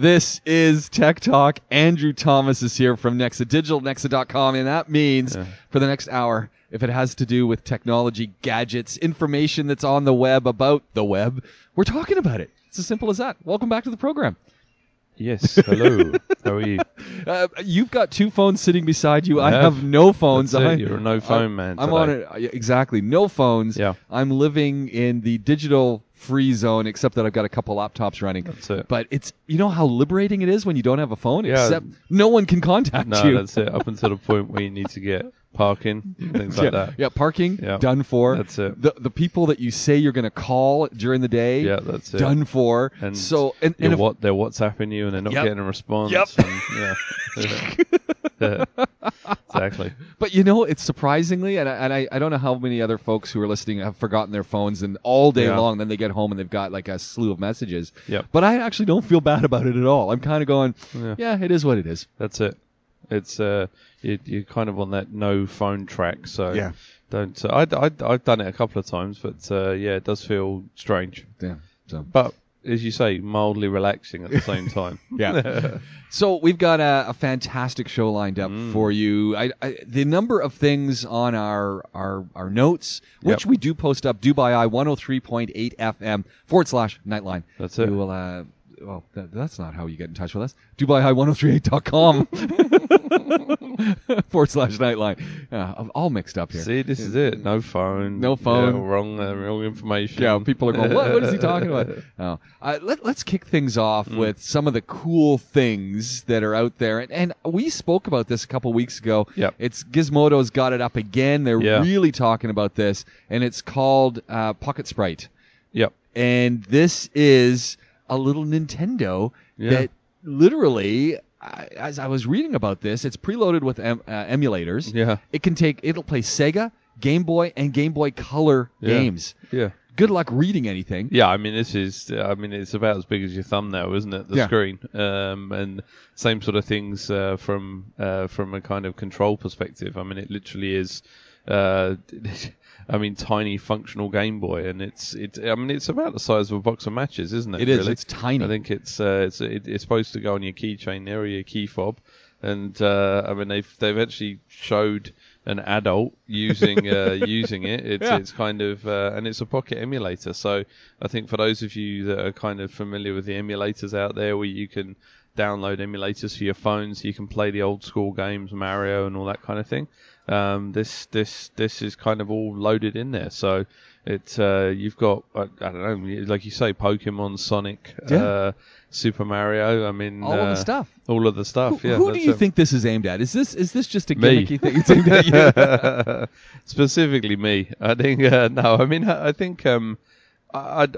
This is Tech Talk. Andrew Thomas is here from Nexa Digital, Nexa.com, and that means Yeah. for the next hour, if it has to do with technology, gadgets, information that's on the web about the web, we're talking about it. It's as simple as that. Welcome back to the program. Yes. Hello. How are you? Uh, you've got two phones sitting beside you. I, I have, have. no phones. I- You're a no phone I'm- man I'm on it. Exactly. No phones. Yeah. I'm living in the digital free zone, except that I've got a couple laptops running. That's it. But it's you know how liberating it is when you don't have a phone, Yeah. except no one can contact No, you. that's it. Up until the point where you need to get parking, things yeah, like that. yeah, parking Yeah. done for. That's it. The the people that you say you're going to call during the day, Yeah, that's it. done for. And so and, and if- what they're WhatsApping you and they're not Yep. getting a response. Yep. And, yeah. Yeah. exactly. But you know, it's surprisingly, and I, and I, I don't know how many other folks who are listening have forgotten their phones, and all day Yeah. long, then they get home and they've got like a slew of messages. Yeah. But I actually don't feel bad about it at all. I'm kind of going, Yeah. yeah, it is what it is. That's it. It's uh, you, you're kind of on that no phone track, so Yeah. don't. Uh, I, I, I've done it a couple of times, but uh, yeah, it does feel strange. Yeah. So. But as you say, mildly relaxing at the same time. Yeah. so we've got a, a fantastic show lined up Mm. for you. I, I, the number of things on our our, our notes, which Yep. we do post up, Dubai Eye 103.8 FM forward slash Nightline. That's it. We will. Uh, well, that, that's not how you get in touch with us. Dubai Eye 1038.com forward slash Nightline. Yeah, I'm all mixed up here. See, this is it. No phone. No phone. Yeah, wrong, uh, wrong information. Yeah, people are going, what, what is he talking about? Oh. Uh, let, let's kick things off Mm. with some of the cool things that are out there. And, and we spoke about this a couple weeks ago. Yep. It's Gizmodo's got it up again. They're Yeah. really talking about this, and it's called uh, Pocket Sprite. Yep. And this is a little Nintendo Yeah. that literally, I- as I was reading about this, it's preloaded with em- uh, emulators. Yeah. It can take, it'll play Sega, Game Boy, and Game Boy Color Yeah. games. Yeah. Good luck reading anything. Yeah, I mean, this is, I mean, it's about as big as your thumbnail, isn't it? The Yeah. screen. Um, and same sort of things uh, from uh, from a kind of control perspective. I mean, it literally is. I mean, tiny functional Game Boy, and it's it. I mean, it's about the size of a box of matches, isn't it? It is. Really? It's tiny. I think it's uh, it's it, it's supposed to go on your keychain there or your key fob, and uh, I mean they've they've actually showed an adult using uh, using it. It's Yeah. it's kind of uh, and it's a pocket emulator. So I think for those of you that are kind of familiar with the emulators out there, where you can download emulators for your phones, you can play the old school games, Mario and all that kind of thing. Um, this this this is kind of all loaded in there. So it's uh, you've got I, I don't know, like you say, Pokemon, Sonic, Yeah. uh, Super Mario. I mean, All of the uh, stuff. All of the stuff. Who, yeah. who do you think this is aimed at? Is this is this just a Me. gimmicky thing? It's aimed at you. Specifically me. I think uh, no. I mean, I I think um, I- I'd.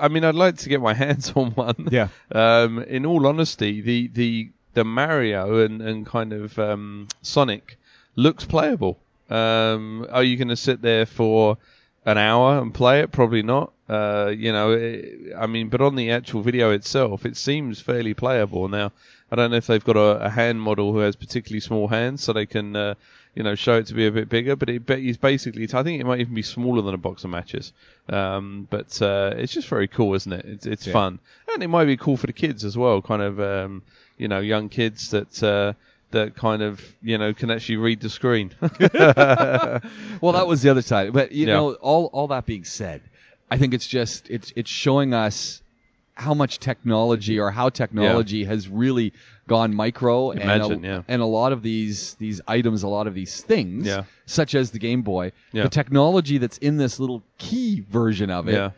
I mean, I'd like to get my hands on one. Yeah. Um, in all honesty, the the the Mario and and kind of um, Sonic looks playable. Um, are you going to sit there for an hour and play it? Probably not. Uh, you know, it, I mean, but on the actual video itself, it seems fairly playable. Now, I don't know if they've got a, a hand model who has particularly small hands, so they can, uh, you know, show it to be a bit bigger. But it is basically, I think it might even be smaller than a box of matches. Um, but uh, it's just very cool, isn't it? It's, it's Yeah. fun, and it might be cool for the kids as well. Kind of, um, you know, young kids that. That kind of you know can actually read the screen. well, that was the other side. But you Yeah. know, all all that being said, I think it's just it's it's showing us how much technology or how technology has really gone micro Imagine, and a, yeah. and a lot of these these items a lot of these things Yeah. such as the game boy Yeah. the technology that's in this little key version of it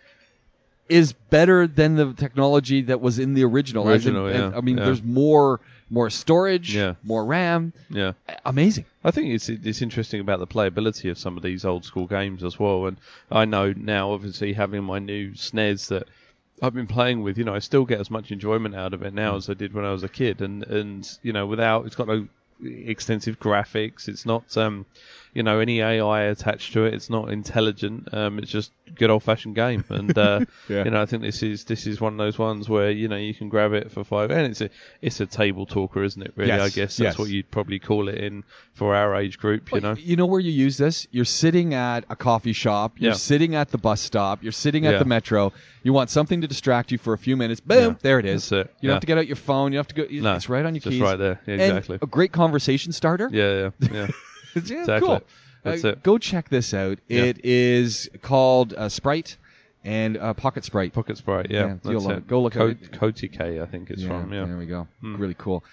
is yeah, better than the technology that was in the original As in- Original, and- yeah, i mean yeah. there's more more storage Yeah. more ram yeah. amazing I think it's it's interesting about the playability of some of these old school games as well. And I know now, obviously, having my new SNES that I've been playing with. You know, I still get as much enjoyment out of it now as I did when I was a kid, and and you know, without it's got no extensive graphics. It's not um, you know any AI attached to it. It's not intelligent. Um, it's just good old fashioned game. And uh, Yeah. you know I think this is this is one of those ones where you know you can grab it for five, and it's a it's a table talker, isn't it? Really, Yes, I guess that's yes. what you'd probably call it in for our age group. You know, You know where you use this? You're sitting at a coffee shop. You're Yeah. sitting at the bus stop. You're sitting at Yeah. the metro. You want something to distract you for a few minutes. Boom, there it is. That's it. You don't have to get out your phone. You have to go. you- No, it's right on your just keys. right there. Yeah, And exactly. a great conversation starter. yeah, yeah, yeah. Yeah, Exactly. cool. That's Uh, it. Go check this out. Yeah. It is called uh, Sprite and uh, Pocket Sprite. Pocket Sprite, yeah, Yeah, that's you'll. Go look at Co- it. Kotike, I think it's from. Yeah. There we go. Really cool.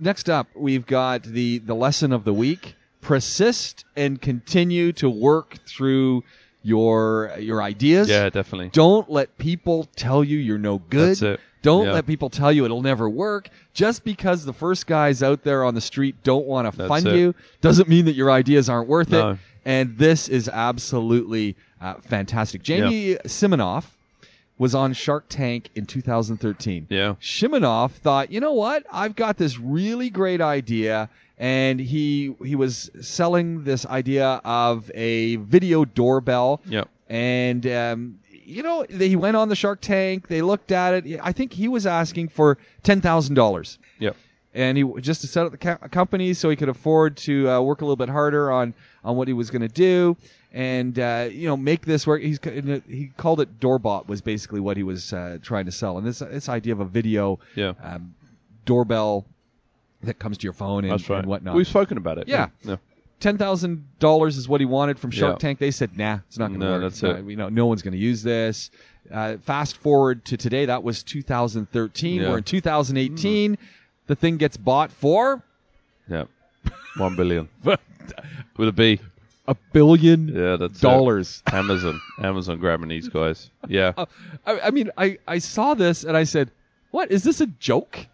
Next up, we've got the the lesson of the week: persist and continue to work through your your ideas. yeah, definitely. Don't let people tell you you're no good. That's it. Don't Yeah. let people tell you it'll never work. Just because the first guys out there on the street don't want to fund it. you doesn't mean that your ideas aren't worth No. it. And this is absolutely uh, fantastic. Jamie Siminoff was on Shark Tank in 2013. Yeah, Siminoff thought, you know what? I've got this really great idea, and he he was selling this idea of a video doorbell. yeah, And um, you know, they- he went on the Shark Tank. They looked at it. I think he was asking for ten thousand dollars, yeah. and he just to set up the co- company so he could afford to uh, work a little bit harder on on what he was going to do, and uh, you know, make this work. He's he called it Doorbot was basically what he was uh, trying to sell, and this this idea of a video Yeah. um, doorbell that comes to your phone and, That's right. and whatnot. We've spoken about it. Yeah. yeah. ten thousand dollars is what he wanted from Shark Yeah. Tank. They said, "Nah, it's not going to No, work. that's No, it. You know, no one's going to use this." Uh, fast forward to today. That was 2013. Yeah. We're in 2018. The thing gets bought for Yeah. One billion. With a B. a billion Yeah, that's it. dollars. Amazon. Amazon grabbing these guys. Yeah. I, I mean, I, I saw this and I said, "What is this a joke?"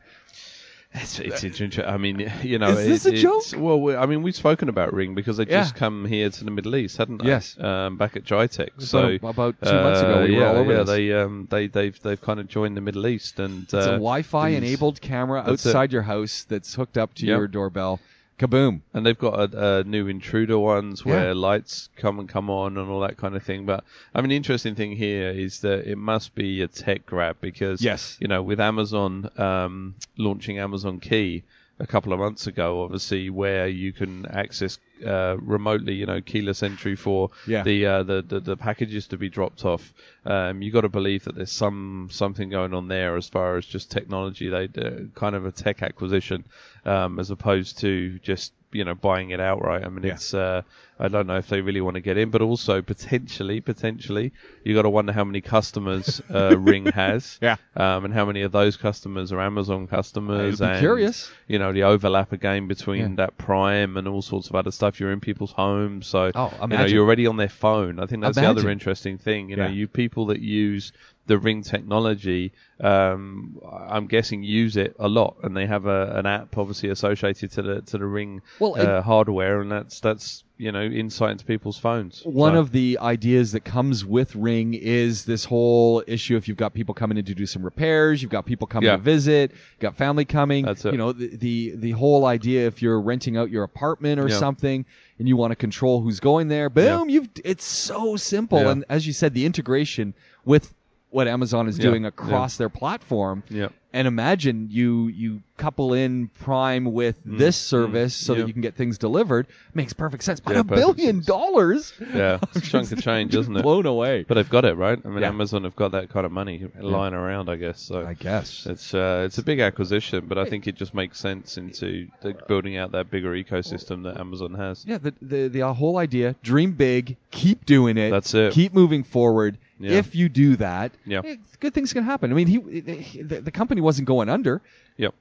It's, it's interesting. I mean, you know, Is this it- a it's- joke? Well, we, I mean, we've spoken about Ring because they Yeah. just come here to the Middle East, hadn't they? Yes. Um, back at GITEX. So About- about two months ago, uh, we were yeah, all over yeah, this. they um, they they've they've kind of joined the Middle East and It's a uh, Wi-Fi enabled camera it. outside your house that's hooked up to Yep. your doorbell. Kaboom! And they've got a, a new intruder ones Yeah. where lights come and come on and all that kind of thing. But I mean, the interesting thing here is that it must be a tech grab because Yes. you know, with Amazon um, launching Amazon Key a couple of months ago, obviously, where you can access uh, remotely, you know, keyless entry for Yeah. the, uh, the the the packages to be dropped off. Um, you got to believe that there's some something going on there as far as just technology. They uh, kind of a tech acquisition um, as opposed to just you know buying it outright. I mean, Yeah. it's uh, I don't know if they really want to get in, but also potentially, potentially, you got to wonder how many customers uh, Ring has, Yeah. um, and how many of those customers are Amazon customers. And, curious. You know, the overlap again between Yeah. that Prime and all sorts of other stuff. You're in people's homes, so Oh, you know imagine. you're already on their phone. I think that's the other interesting thing. You know, Yeah. you people that use the Ring technology, um, I'm guessing use it a lot, and they have a, an app obviously associated to the to the Ring Well, uh, it- hardware, and that's that's you know insight into people's phones. One So- of the ideas that comes with Ring is this whole issue. If you've got people coming in to do some repairs, you've got people coming Yeah. to visit, you've got family coming. That's it. You know, the, the the whole idea. If you're renting out your apartment or Yeah. something, and you want to control who's going there, boom! You've it's so simple. Yeah. And as you said, the integration with what Amazon is Yeah. doing across their platform. yeah. And imagine you you couple in Prime with this service so Mm. yeah. that you can get things delivered. Makes perfect sense. But Yeah, a billion sense. dollars. Yeah, it's a chunk of change, isn't it? Blown away. But they've got it right. I mean, Yeah. Amazon have got that kind of money lying around, I guess. So I guess. It's uh, it's a big acquisition, but I think it just makes sense into the, building out that bigger ecosystem that Amazon has. Yeah, the, the the whole idea: dream big, keep doing it. That's it. Keep moving forward. Yeah. If you do that, Yeah. eh, good things can happen. I mean, he, he the, the company wasn't going under, Yep.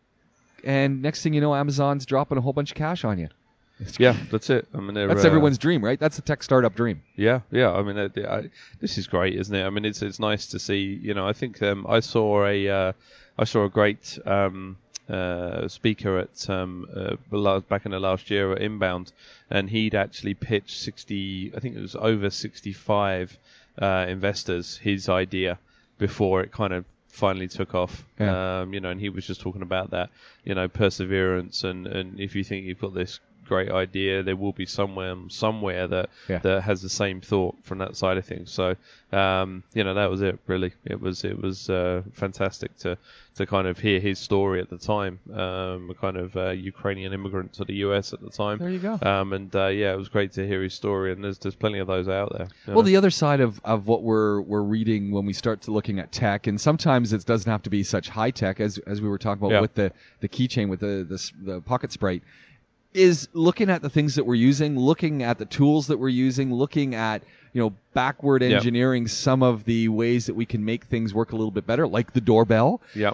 and next thing you know, Amazon's dropping a whole bunch of cash on you. Yeah, that's it. I mean, they're, That's uh, everyone's dream, right? That's a tech startup dream. Yeah, yeah. I mean, uh, the- I, this is great, isn't it? I mean, it's it's nice to see. You know, I think um, I saw a uh, I saw a great um, uh, speaker at um, uh, the la- back in the last year at Inbound, and he'd actually pitched sixty. I think it was over sixty-five uh, investors his idea. before it kind of finally took off. Yeah. Um, you know, and he was just talking about that, you know, perseverance and, and if you think you've got this great idea, there will be somewhere somewhere that Yeah. that has the same thought from that side of things. So, um, you know, that was it. Really, it was it was uh, fantastic to to kind of hear his story at the time. Um, a kind of uh, Ukrainian immigrant to the US at the time. There you go. Um, and uh, yeah, it was great to hear his story, and there's there's plenty of those out there. Well, know. the other side of, of what we're we're reading when we start to looking at tech, and sometimes it doesn't have to be such high tech as as we were talking about Yeah. with the the keychain with the, the the pocket sprite, is looking at the things that we're using, looking at the tools that we're using, looking at you know backward engineering some of the ways that we can make things work a little bit better, like the doorbell. yeah,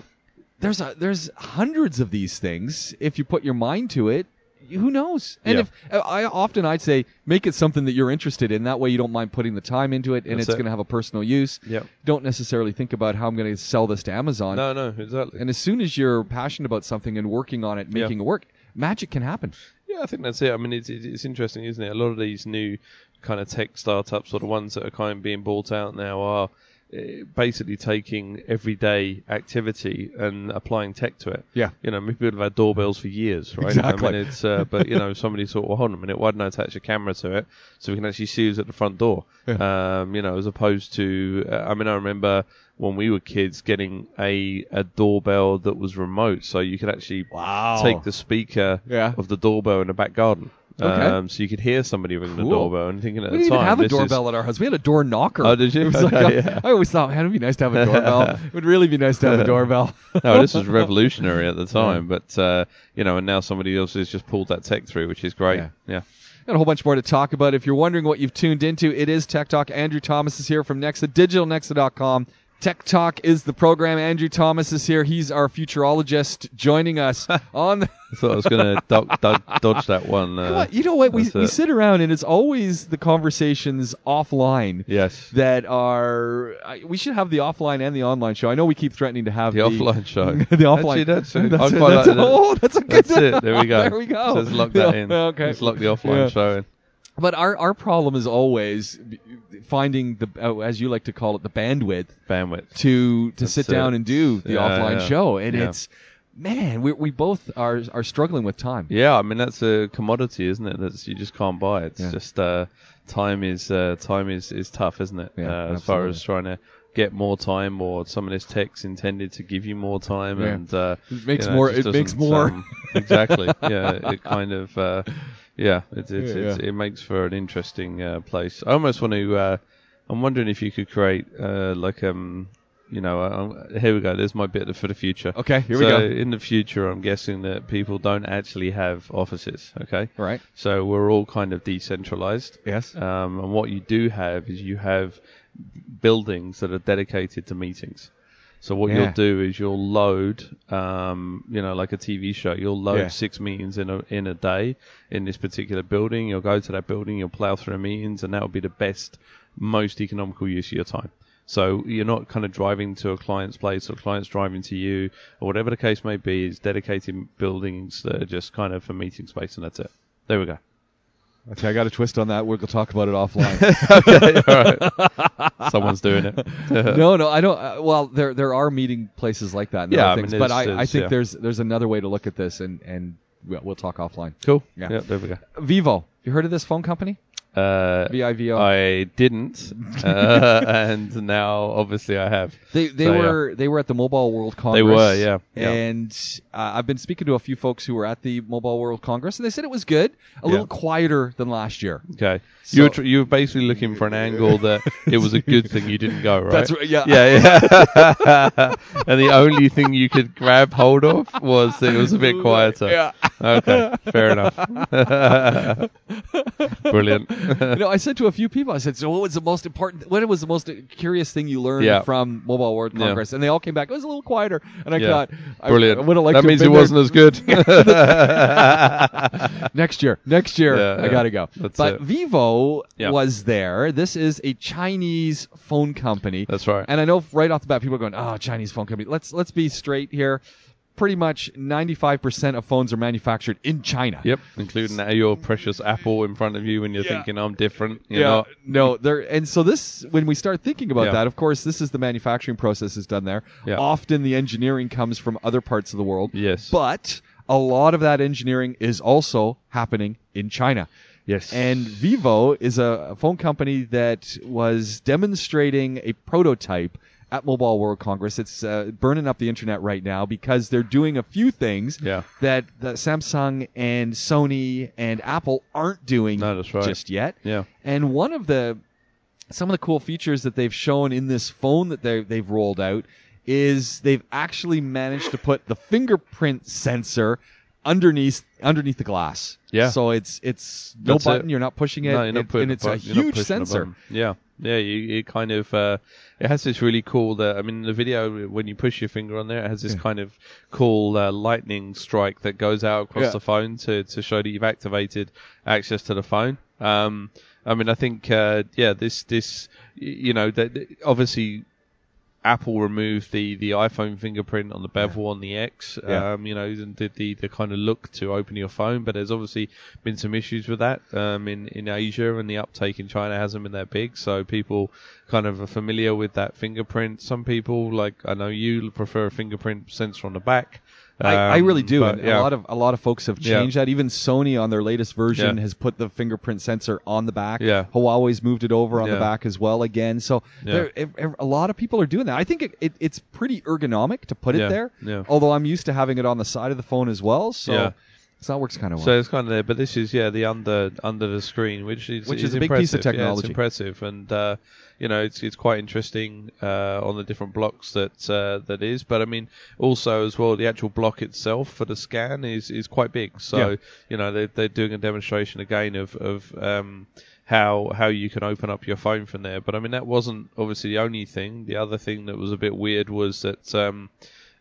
There's a, there's hundreds of these things. If you put your mind to it, who knows? And Yeah. if I often I'd say make it something that you're interested in. That way you don't mind putting the time into it, and That's it's it. going to have a personal use. yeah. Don't necessarily think about how I'm going to sell this to Amazon. No, no, exactly. And as soon as you're passionate about something and working on it, making it work, magic can happen. Yeah, I think that's it. I mean, it's, it's, interesting, isn't it? A lot of these new kind of tech startups, or the ones that are kind of being bought out now, are eh, basically taking everyday activity and applying tech to it. Yeah. You know, people have had doorbells for years, right? Exactly. I mean, it's uh, but you know, somebody thought, well, hold on a minute, why didn't I attach a camera to it so we can actually see who's at the front door? Um, you know, as opposed to, uh, I mean, I remember when we were kids getting a a doorbell that was remote, so you could actually Wow. take the speaker Yeah. of the doorbell in the back garden. Okay. Um, so you could hear somebody ring the doorbell and thinking at We the didn't time even have a this is- doorbell at our house. We had a door knocker. Oh, did you? Was like, Okay, I, yeah. I always thought, man, it'd be nice to have a doorbell. it would really be nice to have a doorbell. no, this was revolutionary at the time, but uh, you know, and now somebody else has just pulled that tech through, which is great. Yeah. Yeah. Got a whole bunch more to talk about. If you're wondering what you've tuned into, it is Tech Talk. Andrew Thomas is here from Nexa, digitalnexa.com. Tech Talk is the program. Andrew Thomas is here. He's our futurologist joining us on the. I thought I was going to do- do- dodge that one. Uh, on, you know what? We, we sit around and it's always the conversations offline yes. that are. I, we should have the offline and the online show. I know we keep threatening to have The offline show. the offline. Actually, that's, That's, it, like that's, that. oh, that's a good. That's it. There we go. there we go. Let's lock that in. Okay. Let's lock the offline Yeah. show in. But our, our problem is always finding the uh, as you like to call it the bandwidth Bandwidth. to to That's sit it. down and do the Yeah, offline yeah. show, and Yeah. it's man, we we both are are struggling with time. Yeah, I mean that's a commodity, isn't it? That's you just can't buy. It's Yeah. just uh, time is uh, time is, is tough, isn't it? Yeah, uh, as far as trying to get more time, or some of this tech's intended to give you more time, Yeah. and uh, It makes you know, more- just it makes more. um, exactly. Yeah, it kind of. Yeah, it, it, Yeah, it's yeah. it makes for an interesting uh, place. I almost want to. Uh, I'm wondering if you could create uh, like um. You know, uh, here we go. There's my bit for the future. Okay, here we go. in the future, I'm guessing that people don't actually have offices. Okay, right. so we're all kind of decentralized. Yes. Um, and what you do have is you have buildings that are dedicated to meetings. So what Yeah. you'll do is you'll load, um, you know, like a TV show. You'll load Yeah. six meetings in a in a day in this particular building. You'll go to that building. You'll plow through meetings, and that will be the best, most economical use of your time. So you're not kind of driving to a client's place or client's driving to you or whatever the case may be. Is dedicated buildings that are just kind of for meeting space, and that's it. There we go. Okay, I got a twist on that. We'll talk about it offline. okay, all right. Someone's doing it. no, no, I don't. Uh, well, there there are meeting places like that. And Yeah, I mean, things, but I, I think yeah. there's there's another way to look at this, and and we'll, we'll talk offline. Cool. Yeah. Yeah. there we go. Vivo, you heard of this phone company? Uh, V I V O. I didn't, uh, and now obviously I have. They they So, yeah. were they were at the Mobile World Congress. They were, yeah, yeah. And uh, I've been speaking to a few folks who were at the Mobile World Congress, and they said it was good, a Yeah. little quieter than last year. Okay, So- you were tr- you were basically looking for an angle that it was a good thing you didn't go, right? That's right, yeah. yeah, yeah. and the only thing you could grab hold of was that it was a bit quieter. Yeah. Okay, fair enough. Brilliant. you know, I said to a few people, I said, "So what was the most important? What was the most curious thing you learned Yeah. from Mobile World Yeah. Congress?" And they all came back. It was a little quieter, and I Yeah. thought, Brilliant. I, would have liked that means it wasn't as good. next year. Next year, Yeah, I gotta go. That's but it. Vivo Yeah. was there. This is a Chinese phone company. That's right. And I know right off the bat, people are going, "Oh, Chinese phone company." Let's let's be straight here. Pretty much 95% of phones are manufactured in China. Yep, including your precious Apple in front of you when you're Yeah. thinking I'm different. You're yeah, not. no, there, and so this, when we start thinking about Yeah. that, of course, this is the manufacturing process is done there. Yeah. Often the engineering comes from other parts of the world. Yes. But a lot of that engineering is also happening in China. Yes. And Vivo is a phone company that was demonstrating a prototype at Mobile World Congress. It's uh, burning up the internet right now because they're doing a few things Yeah. that, that Samsung and Sony and Apple aren't doing right. just yet. Yeah. And one of the some of the cool features that they've shown in this phone that they they've rolled out is they've actually managed to put the fingerprint sensor underneath underneath the glass. Yeah. So it's it's no That's button. it. You're not pushing it. No, you're not it and it's a huge sensor. Yeah, yeah. You, it kind of uh, it has this really cool. That I mean, the video when you push your finger on there, it has this Yeah. kind of cool uh, lightning strike that goes out across Yeah. the phone to to show that you've activated access to the phone. Um, I mean, I think uh, yeah, this this you know that obviously Apple removed the, the iPhone fingerprint on the bevel on the X, Yeah. um, you know, and did the, the kind of look to open your phone. But there's obviously been some issues with that um, in in Asia, and the uptake in China hasn't been that big. So people kind of are familiar with that fingerprint. Some people, like I know you, prefer a fingerprint sensor on the back. I, I really Um, do, but, yeah. a lot of a lot of folks have Yeah. changed that. Even Sony on their latest version Yeah. has put the fingerprint sensor on the back. Yeah. Huawei's moved it over on the back as well again. So Yeah. there, ev- ev- a lot of people are doing that. I think it, it, it's pretty ergonomic to put Yeah. it there. Yeah. Although I'm used to having it on the side of the phone as well, so Yeah. So that works kind of well. So it's kind of there, but this is yeah the under under the screen, which is Which is is a big piece of impressive. Yeah, it's impressive, and uh, you know it's it's quite interesting uh, on the different blocks that uh, that is. But I mean, also as well, the actual block itself for the scan is is quite big. So Yeah. you know they're they're doing a demonstration again of of um, how how you can open up your phone from there. But I mean that wasn't obviously the only thing. The other thing that was a bit weird was that um,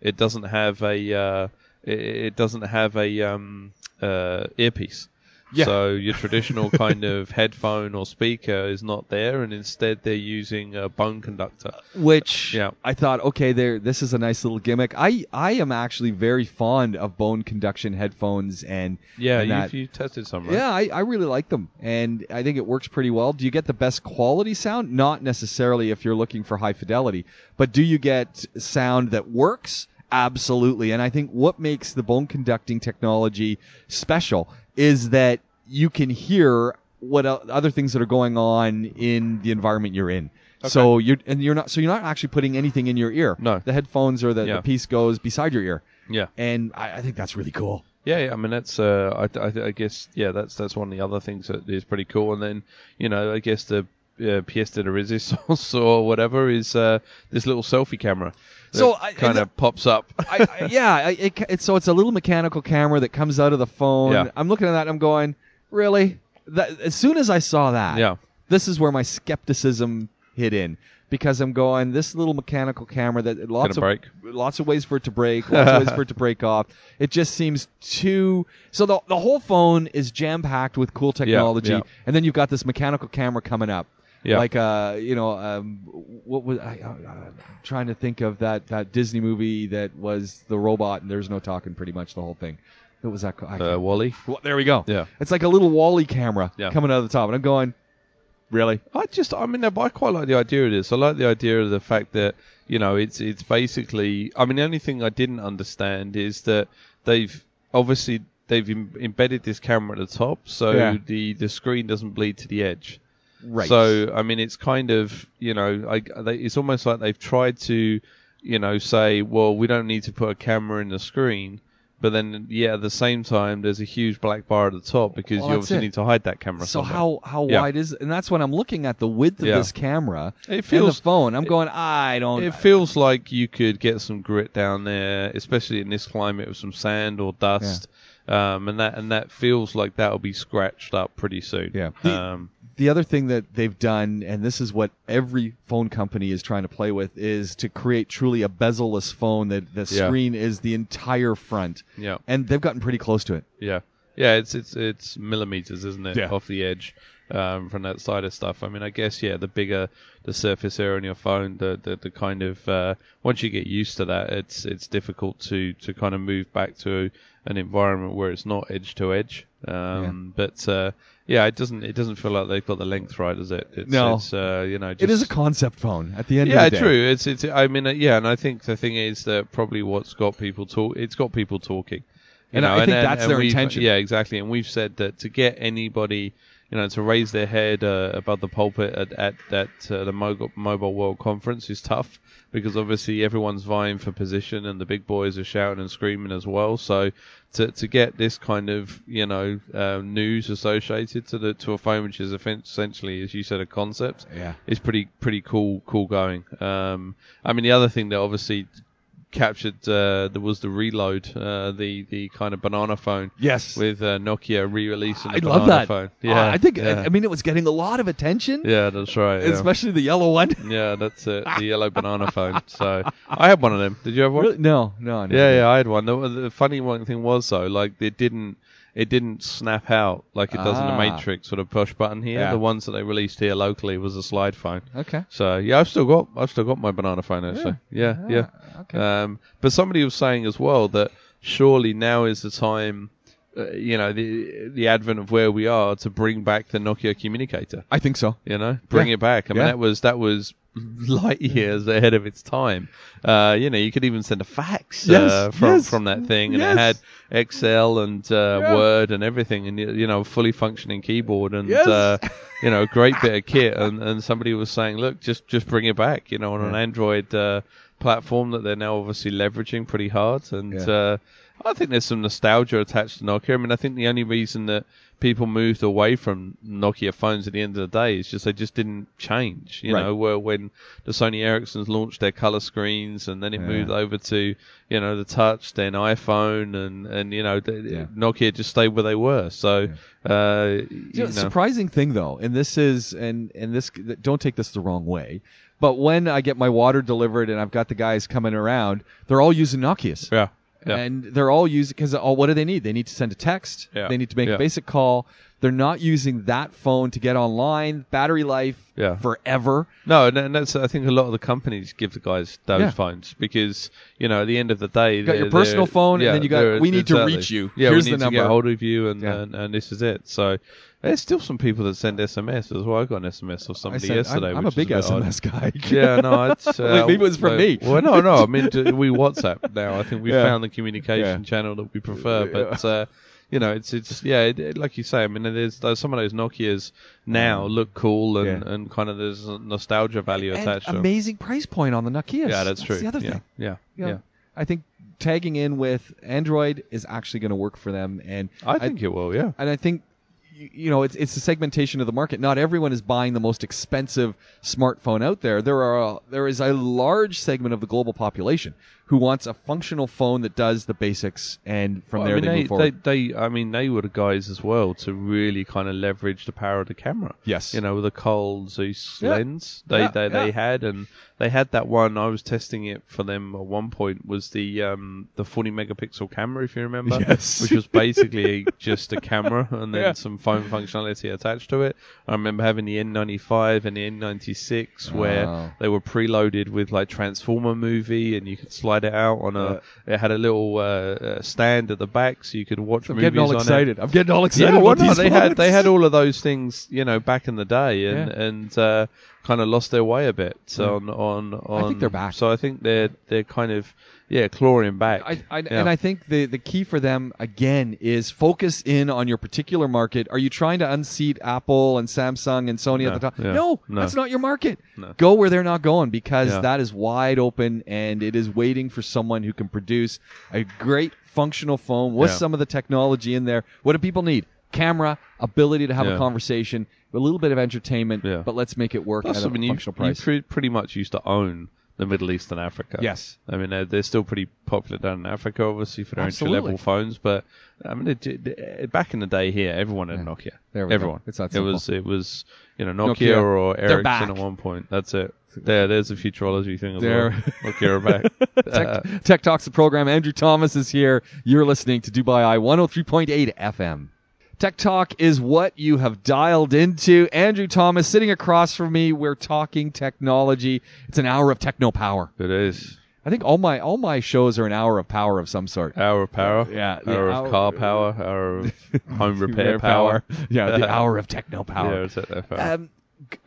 it doesn't have a uh, it, it doesn't have a um, uh, earpiece. Yeah. So your traditional kind of headphone or speaker is not there, and instead they're using a bone conductor. which Yeah. I thought, okay, there, this is a nice little gimmick. I, I am actually very fond of bone conduction headphones, and Yeah, and you, that- you tested some, right? yeah, I, I really like them, and I think it works pretty well. Do you get the best quality sound? Not necessarily if you're looking for high fidelity, but do you get sound that works? Absolutely. And I think what makes the bone conducting technology special is that you can hear what other things that are going on in the environment you're in. So you're and you're not so you're not actually putting anything in your ear. No. the headphones or the, Yeah. the piece goes beside your ear, Yeah. and I, I think that's really cool. Yeah, yeah, I mean that's uh, I, I, I guess yeah that's that's one of the other things that is pretty cool. And then you know I guess the uh, pièce de la résistance or whatever is uh, this little selfie camera. So, kind of pops up. I, I, yeah, I, it, it's so it's a little mechanical camera that comes out of the phone. Yeah. I'm looking at that. and I'm going, really? That as soon as I saw that, Yeah. this is where my skepticism hit in because I'm going, this little mechanical camera that lots Gonna of break. lots of ways for it to break, lots of ways for it to break off. It just seems too. So the the whole phone is jam packed with cool technology, yeah. and then you've got this mechanical camera coming up. Yeah. Like uh, you know, um, what was I? Uh, trying to think of that that Disney movie that was the robot and there's no talking. Pretty much the whole thing. What was that? called? Uh, WALL-E. Well, there we go. Yeah. It's like a little WALL-E camera Yeah. coming out of the top, and I'm going, really? I just, I mean, I quite like the idea of this. I like the idea of the fact that you know it's it's basically. I mean, the only thing I didn't understand is that they've obviously they've Im- embedded this camera at the top, so Yeah. the the screen doesn't bleed to the edge. Right. So I mean, it's kind of you know, I, they, it's almost like they've tried to, you know, say, well, we don't need to put a camera in the screen, but then yeah, at the same time, there's a huge black bar at the top because Well, you that's obviously it. need to hide that camera. So somewhere. how how Yeah. wide is? And that's when I'm looking at the width of Yeah. this camera It and feels the phone. I'm going, I don't. It feels like you could get some grit down there, especially in this climate with some sand or dust, um, and that and that feels like that'll be scratched up pretty soon. Yeah. The- Um, the other thing that they've done, and this is what every phone company is trying to play with, is to create truly a bezel-less phone that the Yeah. screen is the entire front. yeah. And they've gotten pretty close to it. Yeah. Yeah, it's it's it's millimeters, isn't it, Yeah. off the edge? um, from that side of stuff. I mean, I guess yeah, the bigger the surface area on your phone, the the, the kind of uh, once you get used to that, it's it's difficult to to kind of move back to an environment where it's not edge to edge. Um, But uh, yeah, it doesn't it doesn't feel like they've got the length right, does it? It's, No. it's uh, you know, just, It is a concept phone at the end yeah, of the day. Yeah true. It's it's. I mean, uh, yeah, and I think the thing is that probably what's got people talk. It's got people talking. You And know, I think that's their we've- intention. Yeah, exactly. And we've said that to get anybody, you know, to raise their head uh, above the pulpit at at, at uh, the Mobile, Mobile World Conference is tough because obviously everyone's vying for position and the big boys are shouting and screaming as well. So to to get this kind of you know uh, news associated to the to a phone which is essentially, as you said, a concept Yeah. is pretty pretty cool cool going. Um, I mean, the other thing that obviously captured uh, there was the reload, uh, the the kind of banana phone Yes. with uh, Nokia re-releasing the I banana love that. phone. Yeah, I think. yeah. I, I mean, it was getting a lot of attention, yeah, that's right. Yeah. especially the yellow one. yeah, that's it. The yellow banana phone. So I had one of them. Did you have one? Really? No, no. I Yeah, yeah, I had one. The, the funny one thing was though, like it didn't it didn't snap out like it does in the Ah. Matrix sort of push button here. Yeah. The ones that they released here locally was a slide phone. Okay. So yeah, I've still got I've still got my banana phone actually. Yeah, yeah. Ah, Okay. Um, but somebody was saying as well that surely now is the time, uh, you know, the the advent of where we are to bring back the Nokia communicator. I think so. You know, bring Yeah. it back. I mean, Yeah. that was that was light years ahead of its time. Uh, you know, you could even send a fax Yes, uh, from yes, from that thing, and yes. it had Excel and uh, Yeah. Word and everything, and you know, fully functioning keyboard and Yes. uh, you know, a great bit of kit. And, and somebody was saying, look, just just bring it back. You know, on an Android uh, platform that they're now obviously leveraging pretty hard. And Yeah. Uh, I think there's some nostalgia attached to Nokia. I mean, I think the only reason that people moved away from Nokia phones at the end of the day is just they just didn't change. You Right. know, where when the Sony Ericssons launched their color screens and then it Yeah. moved over to you know the touch, then iPhone, and and you know the, Yeah. Nokia just stayed where they were. So. Uh, You you know, know, surprising thing though, and this is and and this don't take this the wrong way, but when I get my water delivered and I've got the guys coming around, they're all using Nokia's. yeah, yeah. And they're all using because oh, what do they need? They need to send a text. Yeah. They need to make Yeah. a basic call. They're not using that phone to get online. Battery life Yeah. forever. No, and- that's I think a lot of the companies give the guys those Yeah. phones because you know at the end of the day, got your personal phone, and then you got, "We need to reach you. Yeah, Here's we the need to get hold of you, and, and and this is it. So there's still some people that send SMS as well. I got an SMS off I somebody said, yesterday. I'm, I'm a big bit odd. SMS guy. Yeah, no, it's, uh, maybe it was from well, me. Well, no, no. I mean, we WhatsApp now. I think we Yeah. found the communication Yeah. channel that we prefer. But uh, you know, it's it's yeah, it, it- like you say. I mean, there's, there's some of those Nokia's now look cool and, Yeah. and kind of there's a nostalgia value And attached to them. amazing price point on the Nokia's. Yeah, that's, true. the other yeah. thing. Yeah, yeah. I think tagging in with Android is actually going to work for them, and I think it will. Yeah. and I think you know it's it's a segmentation of the market. Not everyone is buying the most expensive smartphone out there. There are there is a large segment of the global population who wants a functional phone that does the basics, and from Well, there I mean, they, they, move forward. They, they, I mean, they were the guys as well to really kind of leverage the power of the camera. Yes. You know, with the Carl Zeiss Yeah. lens they, Yeah, they, they had, and they had that one. I was testing it for them at one point. Was the um the 40 megapixel camera, if you remember? Yes. Which was basically just a camera and then some phone functionality attached to it. I remember having the N95 and the N96 where they were preloaded with like Transformer movie, and you could slide it out on a. It had a little uh, uh, stand at the back, so you could watch I'm movies getting all on excited. it. I'm getting all excited. Yeah, well, about no, these they had they had all of those things, you know, back in the day, and Yeah. and uh, kind of lost their way a bit on on on. I think they're back. So I think they're they're kind of yeah clawing back. I, I, Yeah. And I think the, the key for them, again, is focus in on your particular market. Are you trying to unseat Apple and Samsung and Sony No, at the top? yeah, no, no. that's not your market. No. Go where they're not going because Yeah. that is wide open and it is waiting for someone who can produce a great functional phone with Yeah. some of the technology in there. What do people need? Camera, ability to have a conversation, a little bit of entertainment, Yeah. but let's make it work Plus, at I a mean, you, functional you price. pre- pretty much used to own the Middle East and Africa. Yes. I mean, they're, they're still pretty popular down in Africa, obviously, for their entry level phones. But I mean, it, it- it- back in the day here, everyone had Yeah. Nokia. There we go. everyone. It's that it was it was you know Nokia, Nokia. or Ericsson at one point. That's it. There, there's a futurology thing as There. well. Nokia are back. Tech, Tech Talks the program. Andrew Thomas is here. You're listening to Dubai Eye 103.8 FM. Tech Talk is what you have dialed into. Andrew Thomas sitting across from me. We're talking technology. It's an hour of techno power. It is. I think all my all my shows are an hour of power of some sort. Hour of power. Yeah, Hour hour- of car power. Hour of home repair power. Yeah, the hour of techno power. Yeah, that power. Um,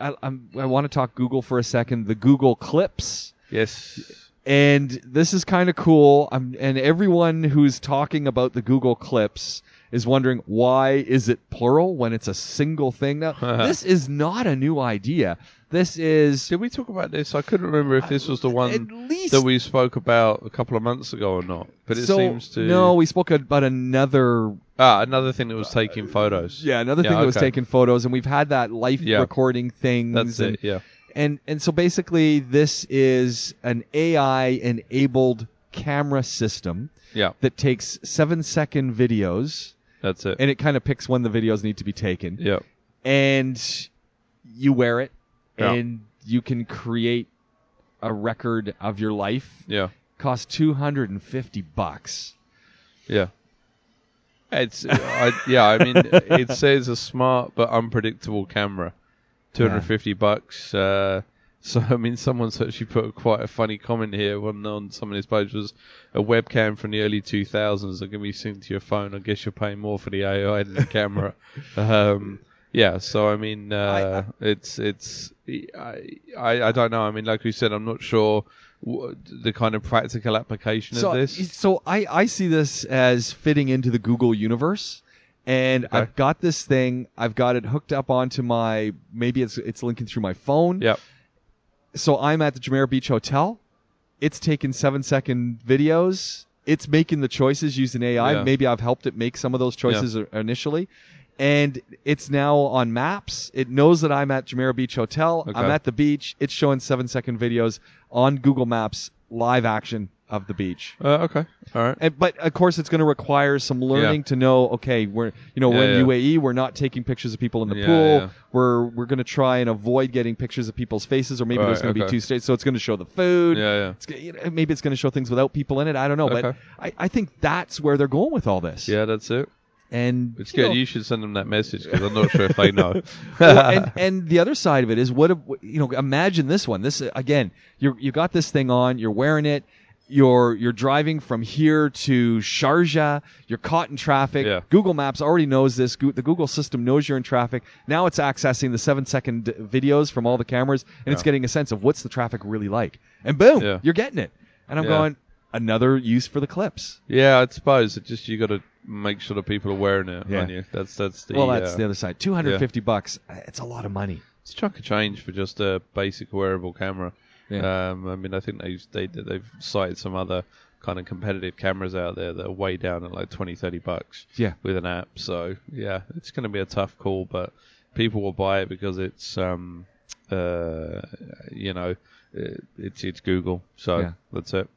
I, I'm, I want to talk Google for a second. The Google Clips, yes. and this is kind of cool. I'm, and everyone who's talking about the Google Clips is wondering why is it plural when it's a single thing. Now, this is not a new idea. This is Did we talk about this? I couldn't remember if this was the one least that we spoke about a couple of months ago or not. But it so, seems to. No, we spoke about another Ah, another thing that was taking photos. Yeah, another Yeah, thing that was taking photos, and we've had that life Yeah. recording things. That's and, it. Yeah. and and so basically, this is an AI-enabled camera system Yeah. that takes seven-second videos, That's it. and it kind of picks when the videos need to be taken, yeah. and you wear it, Yeah. and you can create a record of your life. Yeah. Costs two hundred and fifty bucks. Yeah. It's I, yeah. I mean, it says a smart but unpredictable camera, two hundred fifty bucks. Uh, so I mean, someone's actually put quite a funny comment here. One on some of his posts was a webcam from the early two thousands that can be synced to your phone. I guess you're paying more for the AI than the camera. Um, yeah. So I mean, uh, it's it's I, I I don't know. I mean, like we said, I'm not sure. The kind of practical application so, of this. So I, I see this as fitting into the Google universe. And Okay. I've got this thing. I've got it hooked up onto my. Maybe it's it's linking through my phone. Yep. So I'm at the Jumeirah Beach Hotel. It's taking seven second videos. It's making the choices using AI. Yeah. Maybe I've helped it make some of those choices i- initially. And it's now on maps. It knows that I'm at Jumeirah Beach Hotel. I'm at the beach. It's showing seven second videos on Google Maps, live action of the beach. Uh, okay. All right. And, but of course, it's going to require some learning Yeah. to know. Okay, we're you know we're in yeah. UAE. We're not taking pictures of people in the Yeah, pool. yeah. We're we're going to try and avoid getting pictures of people's faces, or maybe there's going to okay. be two states. So it's going to show the food. Yeah, yeah. It's, g- you know, maybe it's going to show things without people in it. I don't know, but Okay. I, I think that's where they're going with all this. Yeah, that's it. and It's you good. know, you should send them that message because I'm not sure if they know. well, and, and the other side of it is what if- you know. Imagine this one. This again, you you got this thing on. You're wearing it. You're you're driving from here to Sharjah. You're caught in traffic. Yeah. Google Maps already knows this. Goo- The Google system knows you're in traffic. Now it's accessing the seven second videos from all the cameras, and it's getting a sense of what's the traffic really like. And boom, Yeah. you're getting it. And I'm Yeah. going another use for the clips. yeah, I suppose it just you got to make sure that people are wearing it Yeah. on you. That's that's the well, that's uh, the other side. Two hundred fifty bucks. It's a lot of money. it's a chunk of change for just a basic wearable camera. Yeah. Um, I mean, I think they've they, they've cited some other kind of competitive cameras out there that are way down at like 20, 30 bucks. Yeah. with an app. So yeah, it's going to be a tough call, but people will buy it because it's um uh you know it, it's it's Google. So Yeah. that's it.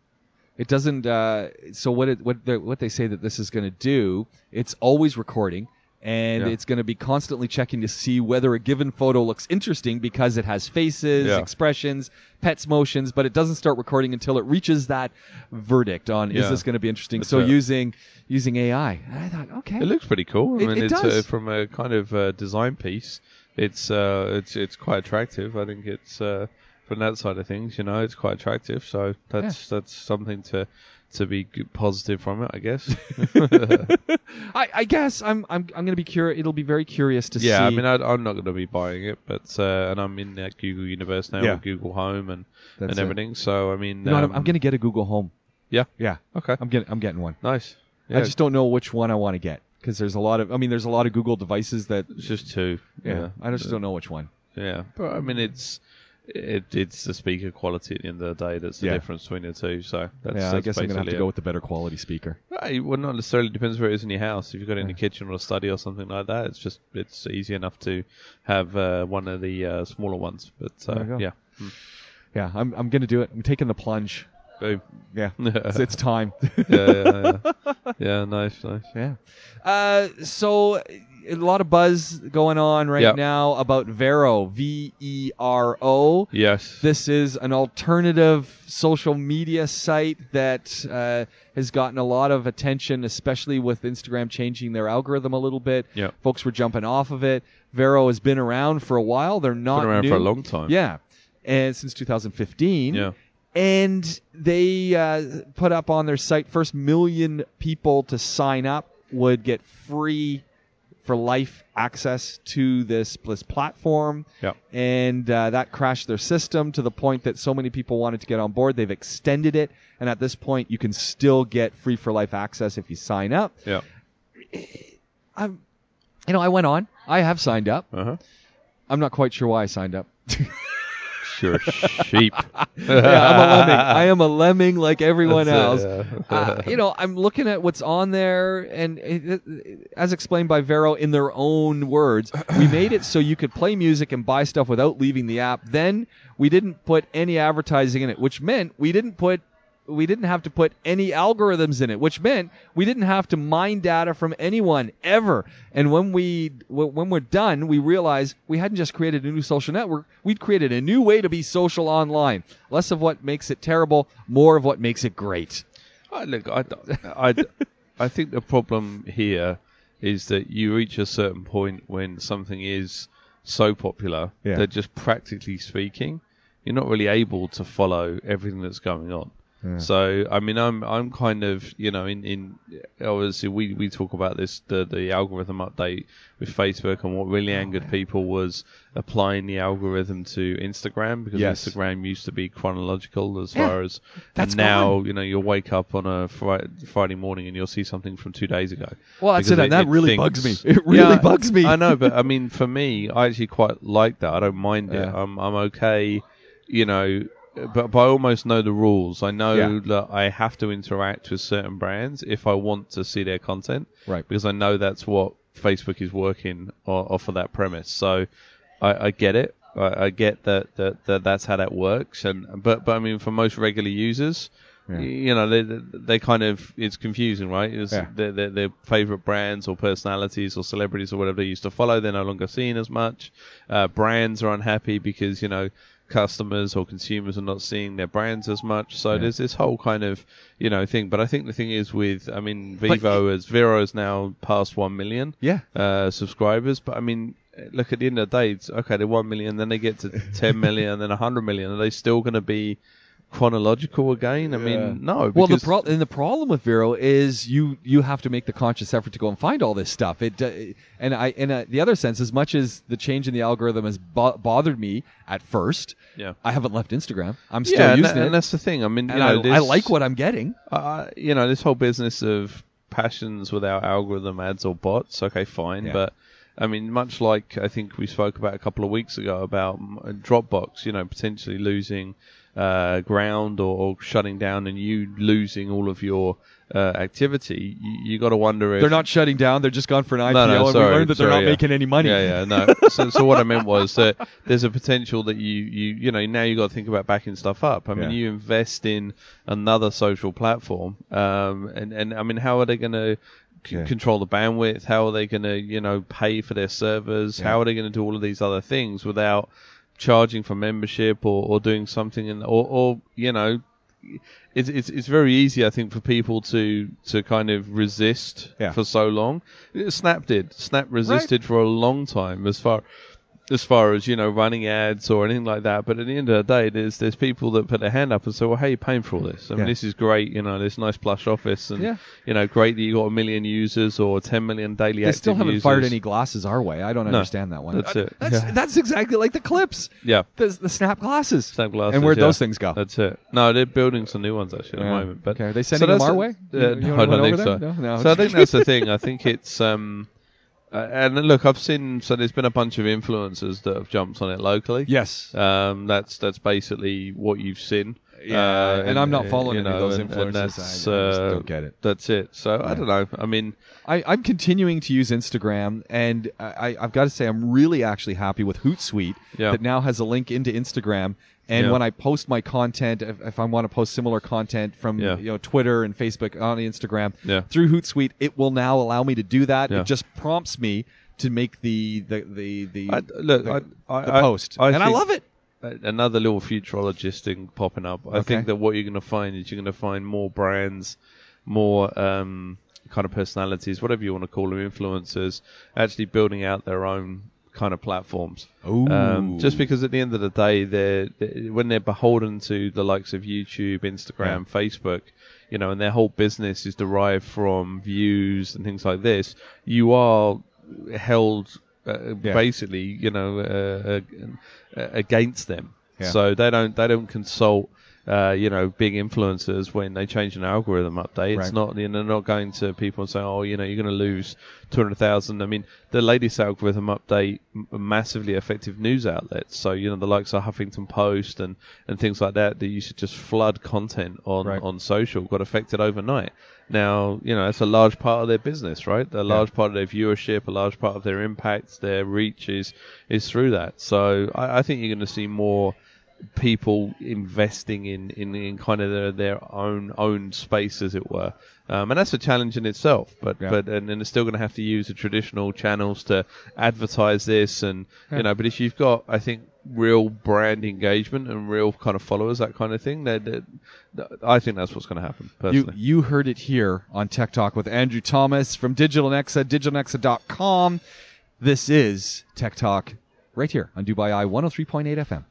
It doesn't. Uh, so what it, what they what they say that this is going to do? It's always recording, and Yeah. it's going to be constantly checking to see whether a given photo looks interesting because it has faces, Yeah. expressions, pets motions, but it doesn't start recording until it reaches that verdict on is this going to be interesting. That's so using using AI, and I thought, okay, It looks pretty cool. I It- mean, it it's does. Uh, from a kind of uh, design piece. It's uh, it's it's quite attractive. I think it's uh, from that side of things. You know, it's quite attractive. So that's that's something to to be positive from it, I guess. I, I guess I'm I'm I'm going to be curious. It'll be very curious to see. yeah, I mean, I, I'm not going to be buying it, but uh, and I'm in that Google universe now Yeah. with Google Home and That's and it. everything. So I mean, You know what, I'm, um, I'm going to get a Google Home. Yeah. Yeah, Okay. I'm getting I'm getting one. Nice. Yeah, I just don't know which one I want to get because there's a lot of. I mean, there's a lot of Google devices that. it's just two. Yeah, I just don't know which one. Yeah, but I mean, it's it, it's the speaker quality at the end of the day that's the Yeah. difference between the two. So that's, yeah, I guess I'm gonna have to basically go with the better quality speaker. Hey, well, not necessarily depends where it is in your house. If you've got it in Yeah. the kitchen or a study or something like that, it's just it's easy enough to have uh, one of the uh, smaller ones. But uh, you go. yeah, Yeah, I'm I'm gonna do it. I'm taking the plunge. boom. Yeah, it's, it's time. yeah, yeah, yeah. yeah, nice, nice. yeah. Uh, so a lot of buzz going on right Yep. now about Vero, V E R O. Yes. This is an alternative social media site that uh, has gotten a lot of attention, especially with Instagram changing their algorithm a little bit. Yep. Folks were jumping off of it. Vero has been around for a while. They're not Been around new. for a long time. Yeah, and since 2015. Yeah. And they uh, put up on their site first million people to sign up would get free for life access to this this platform Yep. and uh, that crashed their system to the point that so many people wanted to get on board. They've extended it, and at this point, you can still get free for life access if you sign up. Yeah. I'm, you know, I went on. I have signed up. Uh huh. I'm not quite sure why I signed up. Sure. sheep. yeah, I'm a lemming. I am a lemming like everyone That's else. it, yeah. uh, you know, I'm looking at what's on there, and it, it- as explained by Vero in their own words, we made it so you could play music and buy stuff without leaving the app. Then we didn't put any advertising in it, which meant we didn't put we didn't have to put any algorithms in it, which meant we didn't have to mine data from anyone ever. And when we when we're done, we realize we hadn't just created a new social network; we'd created a new way to be social online. Less of what makes it terrible, more of what makes it great. I, look, I, I, I think the problem here is that you reach a certain point when something is so popular Yeah. that just practically speaking, you're not really able to follow everything that's going on. So I mean, I'm I'm kind of you know in in obviously we, we talk about this the the algorithm update with Facebook and what really oh, angered people was applying the algorithm to Instagram because Yes. Instagram used to be chronological as Yeah, far as that's and now you know you'll wake up on a Friday, Friday morning and you'll see something from two days ago. Well, that's it, and that really bugs me. It really Yeah, bugs me. I know, but I mean, for me, I actually quite like that. I don't mind it. I'm I'm okay, you know. But, but I almost know the rules. I know Yeah. that I have to interact with certain brands if I want to see their content, Right. because I know that's what Facebook is working o- off of that premise. So I, I get it. I, I get that, that, that that's how that works. And but but I mean, for most regular users, Yeah. you know, they they kind of it's confusing, right? It's Yeah. their, their their favorite brands or personalities or celebrities or whatever they used to follow. They're no longer seen as much. Uh, brands are unhappy because you know customers or consumers are not seeing their brands as much. So there's this whole kind of you know thing. But I think the thing is with I mean Vivo as Vero is now past one million Yeah. uh, subscribers. But I mean, look at the end of the day, it's okay. They're one million, then they get to ten million, then hundred million. Are they still going to be chronological again? I mean, no. Well, the because- pro- and the problem with Vero is you you have to make the conscious effort to go and find all this stuff. It uh, and I in uh, the other sense, as much as the change in the algorithm has bo- bothered me at first, Yeah. I haven't left Instagram. I'm still yeah, and, using that- it, and that's the thing. I mean, you know, I, this, I like what I'm getting. uh, you know, this whole business of passions without algorithm ads or bots. Okay, fine, Yeah. but I mean, much like I think we spoke about a couple of weeks ago about Dropbox, you know, potentially losing uh, ground or, or shutting down, and you losing all of your uh, activity. You, you got to wonder if They're not shutting down. They're just gone for an IPO, No, no, and we learned that they're sorry, not yeah. making any money. Yeah, yeah, no. so, so what I meant was that there's a potential that you, you, you know, now you got to think about backing stuff up. I mean, Yeah. you invest in another social platform, um, and and I mean, how are they going to c- Yeah. control the bandwidth? How are they going to, you know, pay for their servers? Yeah. How are they going to do all of these other things without charging for membership or, or doing something in, or, or you know, it's, it's it's very easy, I think, for people to to kind of resist Yeah. for so long. Snap did. Snap resisted for a long time as far as far as you know running ads or anything like that. But at the end of the day, there's there's people that put their hand up and say, "Well, how are you paying for all this? I mean, Yeah. this is great. You know, this nice plush office, and Yeah. you know, great that you got a million users or 10 million daily They active still haven't users. fired any glasses our way. I don't No, understand that one. that's Uh, it. That's, Yeah. that's exactly like the clips. Yeah. The, the snap glasses. Snap glasses, And where'd those things go? That's it. No, they're building some new ones actually at the moment. But Okay, are they sending them our the- way? Uh, no, I don't think over so. No, no, so I think that's the thing. I think it's um, and look, I've seen. So there's been a bunch of influencers that have jumped on it locally. Yes. Um, that's that's basically what you've seen. Yeah, Uh, and I'm not uh, following you any of those influencers. and that's, I- I just uh, don't get it. That's it. So I don't know. I mean, I, I'm continuing to use Instagram, and I, I've got to say I'm really actually happy with Hootsuite Yeah. that now has a link into Instagram. And Yeah. when I post my content, if, if I want to post similar content from Yeah. you know Twitter and Facebook on Instagram Yeah. through Hootsuite, it will now allow me to do that. It just prompts me to make the the the the, I, look, the, I, I, the I- post, and I love it. another little futurologist thing popping up. I Okay. think that what you're going to find is you're going to find more brands, more um, kind of personalities, whatever you want to call them, influencers, actually building out their own kind of platforms. Um, just because at the end of the day, they're, they when they're beholden to the likes of YouTube, Instagram, Facebook, you know, and their whole business is derived from views and things like this, you are held uh, Yeah. basically, you know, uh, uh, against them. Yeah. So they don't they don't consult. Uh, you know, big influencers when they change an algorithm update. It's not, you know, they're not going to people and say, oh, you know, you're going to lose 200,000. I mean, the latest algorithm update m- massively affected news outlets. So, you know, the likes of Huffington Post and, and things like that that used to just flood content on, Right. on social got affected overnight. Now, you know, it's a large part of their business, right? A large part of their viewership, a large part of their impact, their reach is, is through that. So I, I think you're going to see more people investing in, in, in kind of their, their own own space, as it were. Um, and that's a challenge in itself. But Yeah. but and, and they're still going to have to use the traditional channels to advertise this, and Yeah. you know. But if you've got, I think, real brand engagement and real kind of followers, that kind of thing, then then- I think that's what's going to happen. You, Personally, you heard it here on Tech Talk with Andrew Thomas from Digital Nexa, digitalnexa.com. This is Tech Talk right here on Dubai Eye 103.8 FM.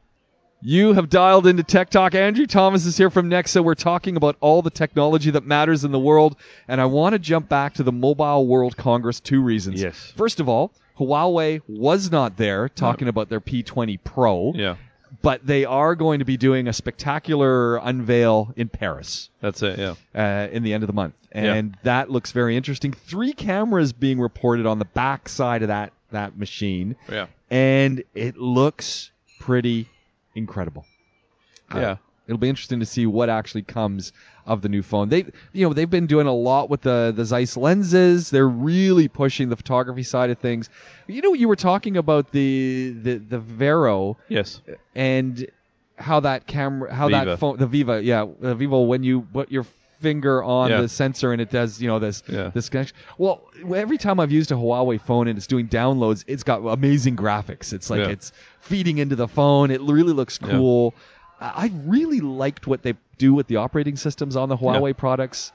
You have dialed into Tech Talk. Andrew Thomas is here from Nexa. We're talking about all the technology that matters in the world, and I want to jump back to the Mobile World Congress. Two reasons. Yes. First of all, Huawei was not there talking about their P20 Pro, yeah, but they are going to be doing a spectacular unveil in Paris that's it. Yeah, uh, in the end of the month, Yeah. and that looks very interesting. Three cameras being reported on the back side of that that machine, yeah, and it looks pretty incredible. Uh, yeah. It'll be interesting to see what actually comes of the new phone. They, you know, they've been doing a lot with the the Zeiss lenses. They're really pushing the photography side of things. You know, you were talking about the the the Vero Yes. and how that camera, how Viva. that phone, the Viva, yeah, the Vivo, when you put your finger on Yeah. the sensor and it does, you know, this Yeah. this connection. Well, every time I've used a Huawei phone and it's doing downloads, it's got amazing graphics. It's like Yeah. it's feeding into the phone. It really looks cool. I I really liked what they do with the operating systems on the Huawei products.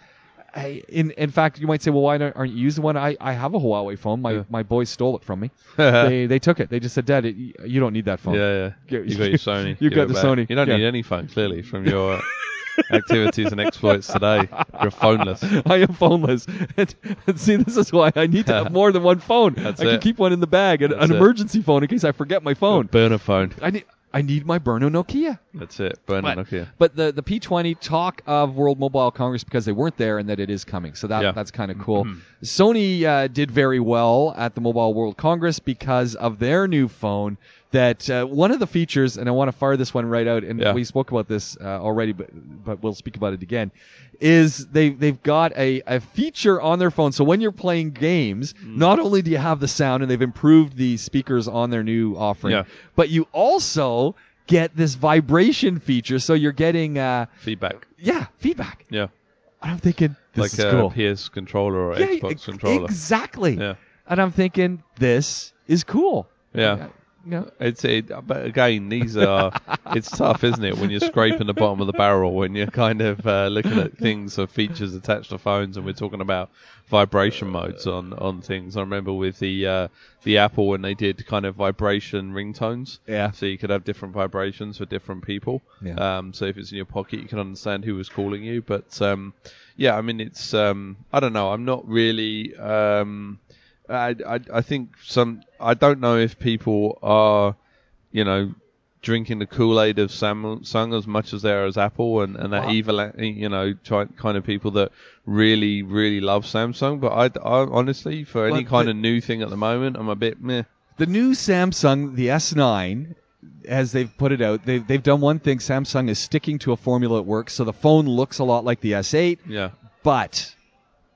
I, in in fact, you might say, well, why aren't you using one? I, I have a Huawei phone. My Yeah. my boys stole it from me. they they took it. They just said, Dad, it, you don't need that phone. Yeah, yeah. You got your Sony. You got the back. Sony, You don't yeah. need any phone, clearly, from your activities and exploits today. You're phoneless. I am phoneless. And, and see, this is why I need to have more than one phone. That's I can it. keep one in the bag, an, an emergency phone in case I forget my phone. Burner phone. I need I need my Burno Nokia. That's it. Burner But, Nokia. but the the P20 talk of World Mobile Congress because they weren't there and that it is coming. So that Yeah. Mm-hmm. that's kind of cool. Sony uh, did very well at the Mobile World Congress because of their new phone. That uh, one of the features, and I want to fire this one right out, and Yeah. we spoke about this uh, already, but but we'll speak about it again. Is they they've got a, a feature on their phone, so when you're playing games, Mm. not only do you have the sound, and they've improved the speakers on their new offering, Yeah. but you also get this vibration feature, so you're getting uh, Feedback. yeah feedback. Yeah. And I'm thinking this like is a cool. PS controller or yeah, Xbox controller. exactly. Yeah. And I'm thinking this is cool. Yeah. Yeah. It's it, but again, these are. it's tough, isn't it, when you're scraping the bottom of the barrel when you're kind of uh, looking at things or features attached to phones, and we're talking about vibration modes on on things. I remember with the uh, the Apple when they did kind of vibration ringtones. Yeah. So you could have different vibrations for different people. Yeah. Um, so if it's in your pocket, you can understand who was calling you. But um, yeah, I mean, it's um, I don't know. I'm not really. Um, I, I I think some. I don't know if people are, you know, drinking the Kool Aid of Samsung as much as they are as Apple, and, and that Wow. evil, you know, kind of people that really really love Samsung. But I, I honestly, for any kind the- of new thing at the moment, I'm a bit meh. The new Samsung, the S9, as they've put it out, they've, they've done one thing. Samsung is sticking to a formula that works, so the phone looks a lot like the S8, Yeah. but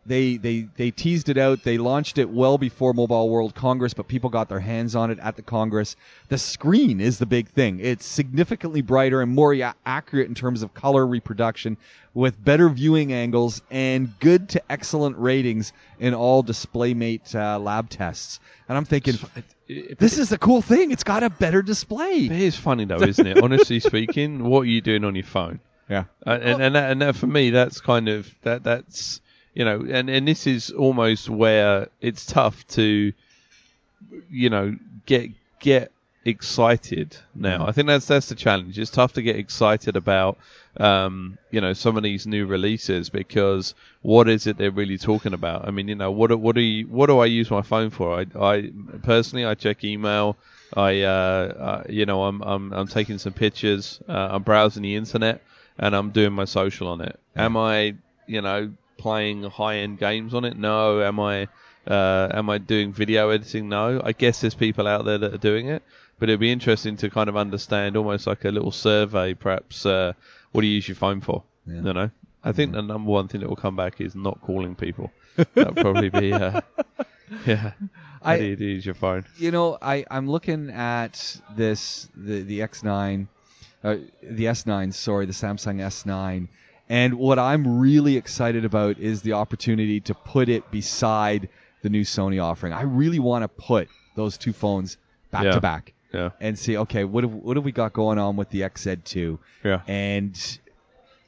they they they teased it out. They launched it well before Mobile World Congress, but people got their hands on it at the Congress. The screen is the big thing. It's significantly brighter and more a- accurate in terms of color reproduction, with better viewing angles and good to excellent ratings in all DisplayMate uh, lab tests. And I'm thinking, this is the cool thing. It's got a better display. It is funny though, isn't it? Honestly speaking, what are you doing on your phone? Yeah. Uh, and and that, and that for me, that's kind of that that's you know, and and this is almost where it's tough to, you know, get get excited now. I think that's that's the challenge. It's tough to get excited about um, you know some of these new releases because what is it they're really talking about? I mean, you know, what what do you, what do I use my phone for? I, I personally I check email. I uh, uh, you know I'm I'm I'm taking some pictures. Uh, I'm browsing the internet and I'm doing my social on it. Am I you know playing high end games on it? No. Am I uh, am I doing video editing? No. I guess there's people out there that are doing it, but it'd be interesting to kind of understand, almost like a little survey, perhaps. Uh, what do you use your phone for? Yeah. You know, I think the number one thing that will come back is not calling people. That'll probably be, uh, yeah. How I- do you use your phone? you know, I I'm looking at this the the X9, uh, the S9, sorry, the Samsung S9, and what I'm really excited about is the opportunity to put it beside the new Sony offering. I really want to put those two phones back Yeah. to back Yeah, and see, okay, what have what have we got going on with the XZ2? yeah. And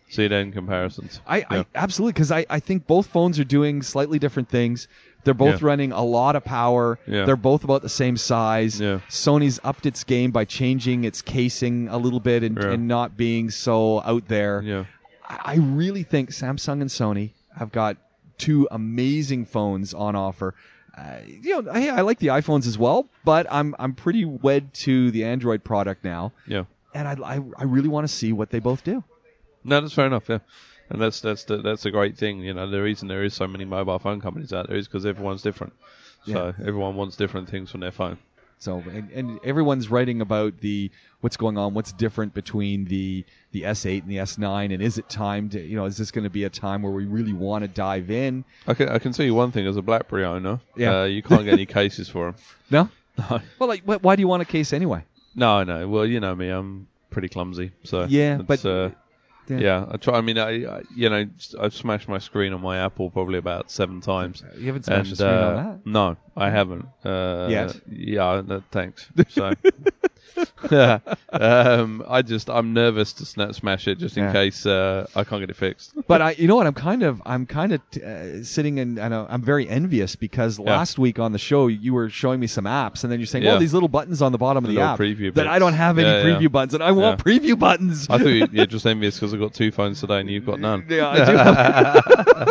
See then comparisons. I, Yeah. I absolutely because I, I think both phones are doing slightly different things. They're both Yeah. running a lot of power. Yeah. They're both about the same size. Yeah. Sony's upped its game by changing its casing a little bit and, and not being so out there. Yeah, I I really think Samsung and Sony have got two amazing phones on offer. Uh, you know, hey, I like the iPhones as well, but I'm I'm pretty wed to the Android product now, yeah. and I I, I really want to see what they both do. No, that's fair enough. Yeah, and that's that's the, that's a great thing. You know, the reason there is so many mobile phone companies out there is because everyone's different. So everyone wants different things from their phone. So and, and everyone's writing about the what's going on, what's different between the the S8 and the S9, and is it time to you know is this going to be a time where we really want to dive in? I can I can tell you one thing as a BlackBerry owner. Yeah. Uh, you can't get any cases for them. No. No. Well, like, why do you want a case anyway? No, no. Well, you know me, I'm pretty clumsy. So Yeah, but- uh, Yeah. yeah. I try. I mean, I, I you know I've smashed my screen on my Apple probably about seven times. You haven't smashed and a screen on uh, that. no, I haven't. Uh, Yet? Yeah. No, thanks. So. um, I just I'm nervous to sna- smash it just in Yeah. case uh, I can't get it fixed. But I, you know what? I'm kind of, I'm kind of uh, sitting and I know I'm very envious because last week on the show you were showing me some apps, and then you're saying, Yeah. "Well, these little buttons on the bottom of The app preview that. I don't have any Yeah, yeah. preview buttons, and I want preview buttons." I thought you- you're just envious because I've got two phones today and you've got none. yeah, I do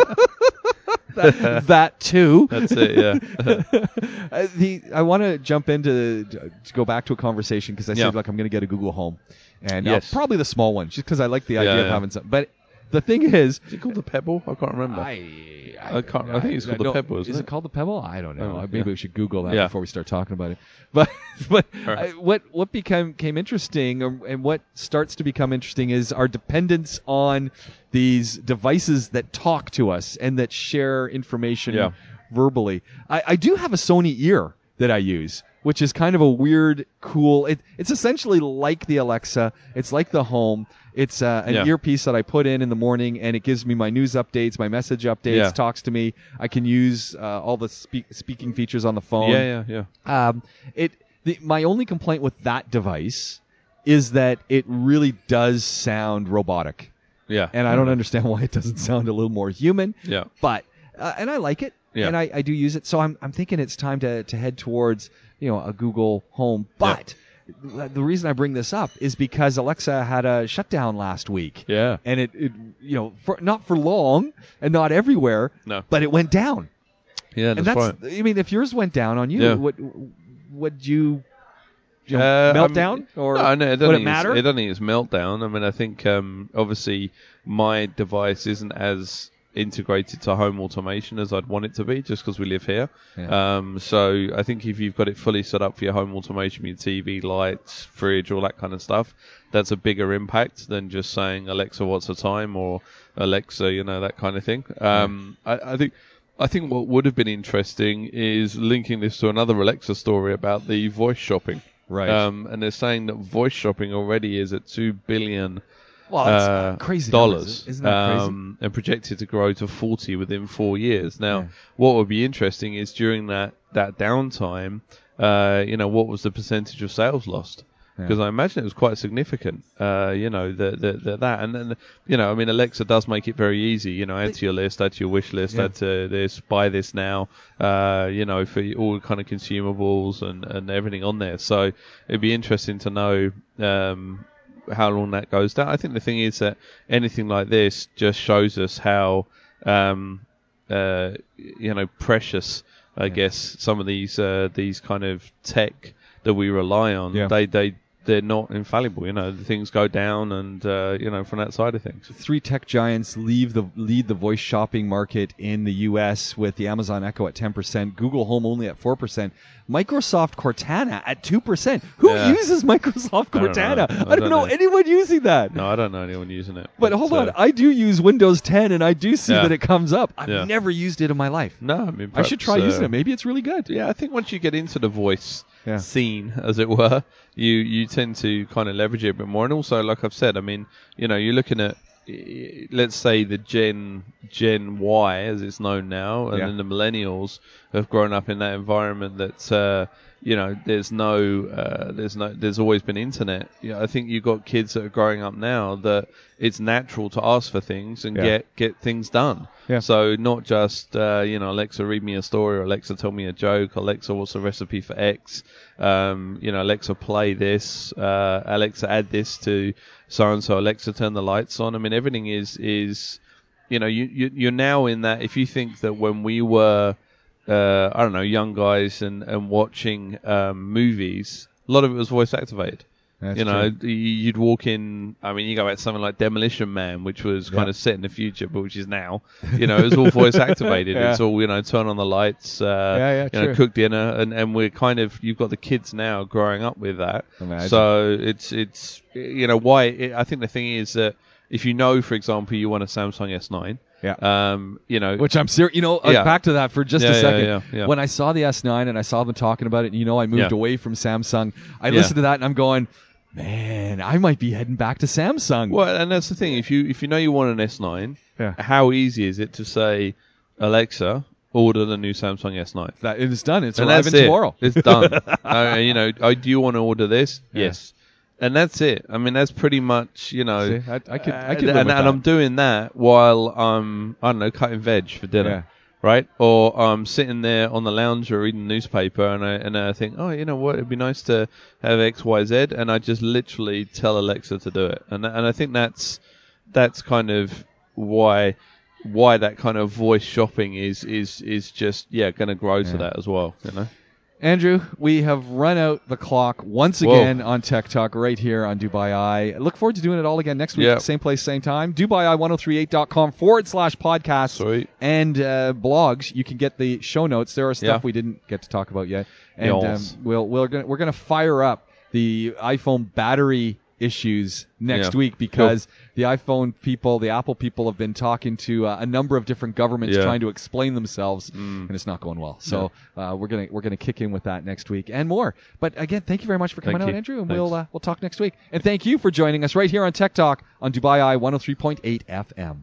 that, that too. That's it. Yeah. Uh, the I want to jump into to go back to a conversation because I Yeah. said like I'm going to get a Google Home, and uh, probably the small one just because I like the idea Yeah, of having some. But the thing is, Is it called the Pebble? I can't remember. I, I can't- I think it's called the no, Pebble, isn't Is it? it called the Pebble? I don't know. Oh, Maybe yeah. we should Google that Yeah. before we start talking about it. But but right. I, what what became came interesting, um, and what starts to become interesting, is our dependence on these devices that talk to us and that share information Yeah. verbally. I, I do have a Sony ear that I use, which is kind of a weird, cool. It, it's essentially like the Alexa. It's like the Home. It's uh, an Yeah. earpiece that I put in in the morning, and it gives me my news updates, my message updates, Yeah. talks to me. I can use uh, all the speak, speaking features on the phone. Yeah, yeah, yeah. Um, it the, my only complaint with that device is that it really does sound robotic, Yeah. and I don't understand why it doesn't sound a little more human. Yeah. But uh, and I like it, Yeah. and I, I do use it. So I'm I'm thinking it's time to to head towards you know a Google Home. But the reason I bring this up is because Alexa had a shutdown last week. Yeah. And it, it you know for, not for long and not everywhere, No. but it went down. Yeah, and that's. I mean if yours went down on you, Yeah. would would you, you know, Uh, melt I'm- down or no, no, it would doesn't it think matter? It's, it doesn't think it's meltdown. I mean, I think um, obviously my device isn't as integrated to home automation as I'd want it to be, just because we live here. Yeah. Um, so I think if you've got it fully set up for your home automation, your TV, lights, fridge, all that kind of stuff, that's a bigger impact than just saying Alexa, what's the time, or Alexa, you know, that kind of thing. Um, I, I think. I think what would have been interesting is linking this to another Alexa story about the voice shopping. Right. Um, and they're saying that voice shopping already is at two billion well, that's uh, crazy dollars. Isn't that crazy? um, and projected to grow to forty within four years. Now, Yeah. what would be interesting is during that that downtime, uh, you know, what was the percentage of sales lost? Yeah. Because I imagine it was quite significant. Uh, you know, the, the, the, that and then you know, I mean, Alexa does make it very easy. You know, add to your list, add to your wish list, Yeah. add to this, buy this now. Uh, you know, for all kind of consumables and and everything on there. So it'd be interesting to know. Um, how long that goes down. I think the thing is that anything like this just shows us how, um, uh, you know, precious, I guess, some of these uh, these kind of tech that we rely on. Yeah. They they they're not infallible. You know, things go down, and uh, you know, from that side of things. Three tech giants leave the lead the voice shopping market in the U.S. with the Amazon Echo at 10%, Google Home only at 4%, Microsoft Cortana at 2%. Who Yeah. uses Microsoft I don't know. Cortana? I I don't, know, know. anyone using that. No, I don't know anyone using it. But hold on, I do use Windows 10 and I do see Yeah. that it comes up. I've Yeah. never used it in my life. no, I mean, I should perhaps, try using uh, it. Maybe it's really good. Yeah, I think once you get into the voice Yeah. scene, as it were, you you tend to kind of leverage it a bit more. And also, like I've said, I mean, you know, you're looking at let's say the Gen Gen Y, as it's known now, and Yeah. then the millennials have grown up in that environment that. Uh, you know, there's no, uh, there's no, there's always been internet. You know, I think you've got kids that are growing up now that it's natural to ask for things and Yeah. get get things done. Yeah. So not just uh, you know Alexa read me a story or Alexa tell me a joke. Alexa what's the recipe for X? Um, you know Alexa play this. Uh, Alexa add this to so and so. Alexa turn the lights on. I mean everything is is you know you, you you're now in that. If you think that when we were uh, I don't know young guys and and watching um, movies, a lot of it was voice activated. That's you know, true. you'd walk in. I mean, you go back to something like Demolition Man, which was kind Yeah. of set in the future, but which is now. You know, it was all voice activated. Yeah. It's all you know, turn on the lights. Uh, Yeah, yeah, you know, cook dinner, and and we're kind of you've got the kids now growing up with that. Imagine. So it's it's you know why it, I think the thing is that if you know, for example, you want a Samsung S9. Yeah. Um, you know, Which I'm serious. You know, uh, Yeah. back to that for just Yeah, a second. yeah. When I saw the S9 and I saw them talking about it, you know, I moved away from Samsung. I listened to that and I'm going, man, I might be heading back to Samsung. Well, and that's the thing. If you if you know you want an S9, Yeah. how easy is it to say, Alexa, order the new Samsung S9? That it is done. It's and arriving it. tomorrow. It's done. uh, you know, oh, do you want to order this? Yes. And that's it. I mean, that's pretty much you know. See, I- I could- I could and, and. I'm doing that while I'm I don't know cutting veg for dinner. Yeah. Right, or I'm sitting there on the lounge or reading the newspaper, and I and I think, oh, you know what, it'd be nice to have X, Y, Z, and I just literally tell Alexa to do it, and and I think that's that's kind of why why that kind of voice shopping is is is just yeah going to grow Yeah. to that as well. You know. Andrew, we have run out the clock once Whoa. again on Tech Talk right here on Dubai Eye. Look forward to doing it all again next week, Yeah. same place, same time. DubaiEye1038.com forward slash podcast Sweet. and uh, blogs. You can get the show notes. There are stuff Yeah. we didn't get to talk about yet, and um, we'll we're gonna we're gonna fire up the iPhone battery issues next Yeah. week because the iPhone people, the Apple people, have been talking to uh, a number of different governments Yeah. trying to explain themselves, Mm. and it's not going well. So uh, we're gonna we're gonna kick in with that next week and more. But again, thank you very much for coming Thank out, you. Andrew, and Thanks. we'll uh, we'll talk next week. And thank you for joining us right here on Tech Talk on Dubai Eye 103.8 FM.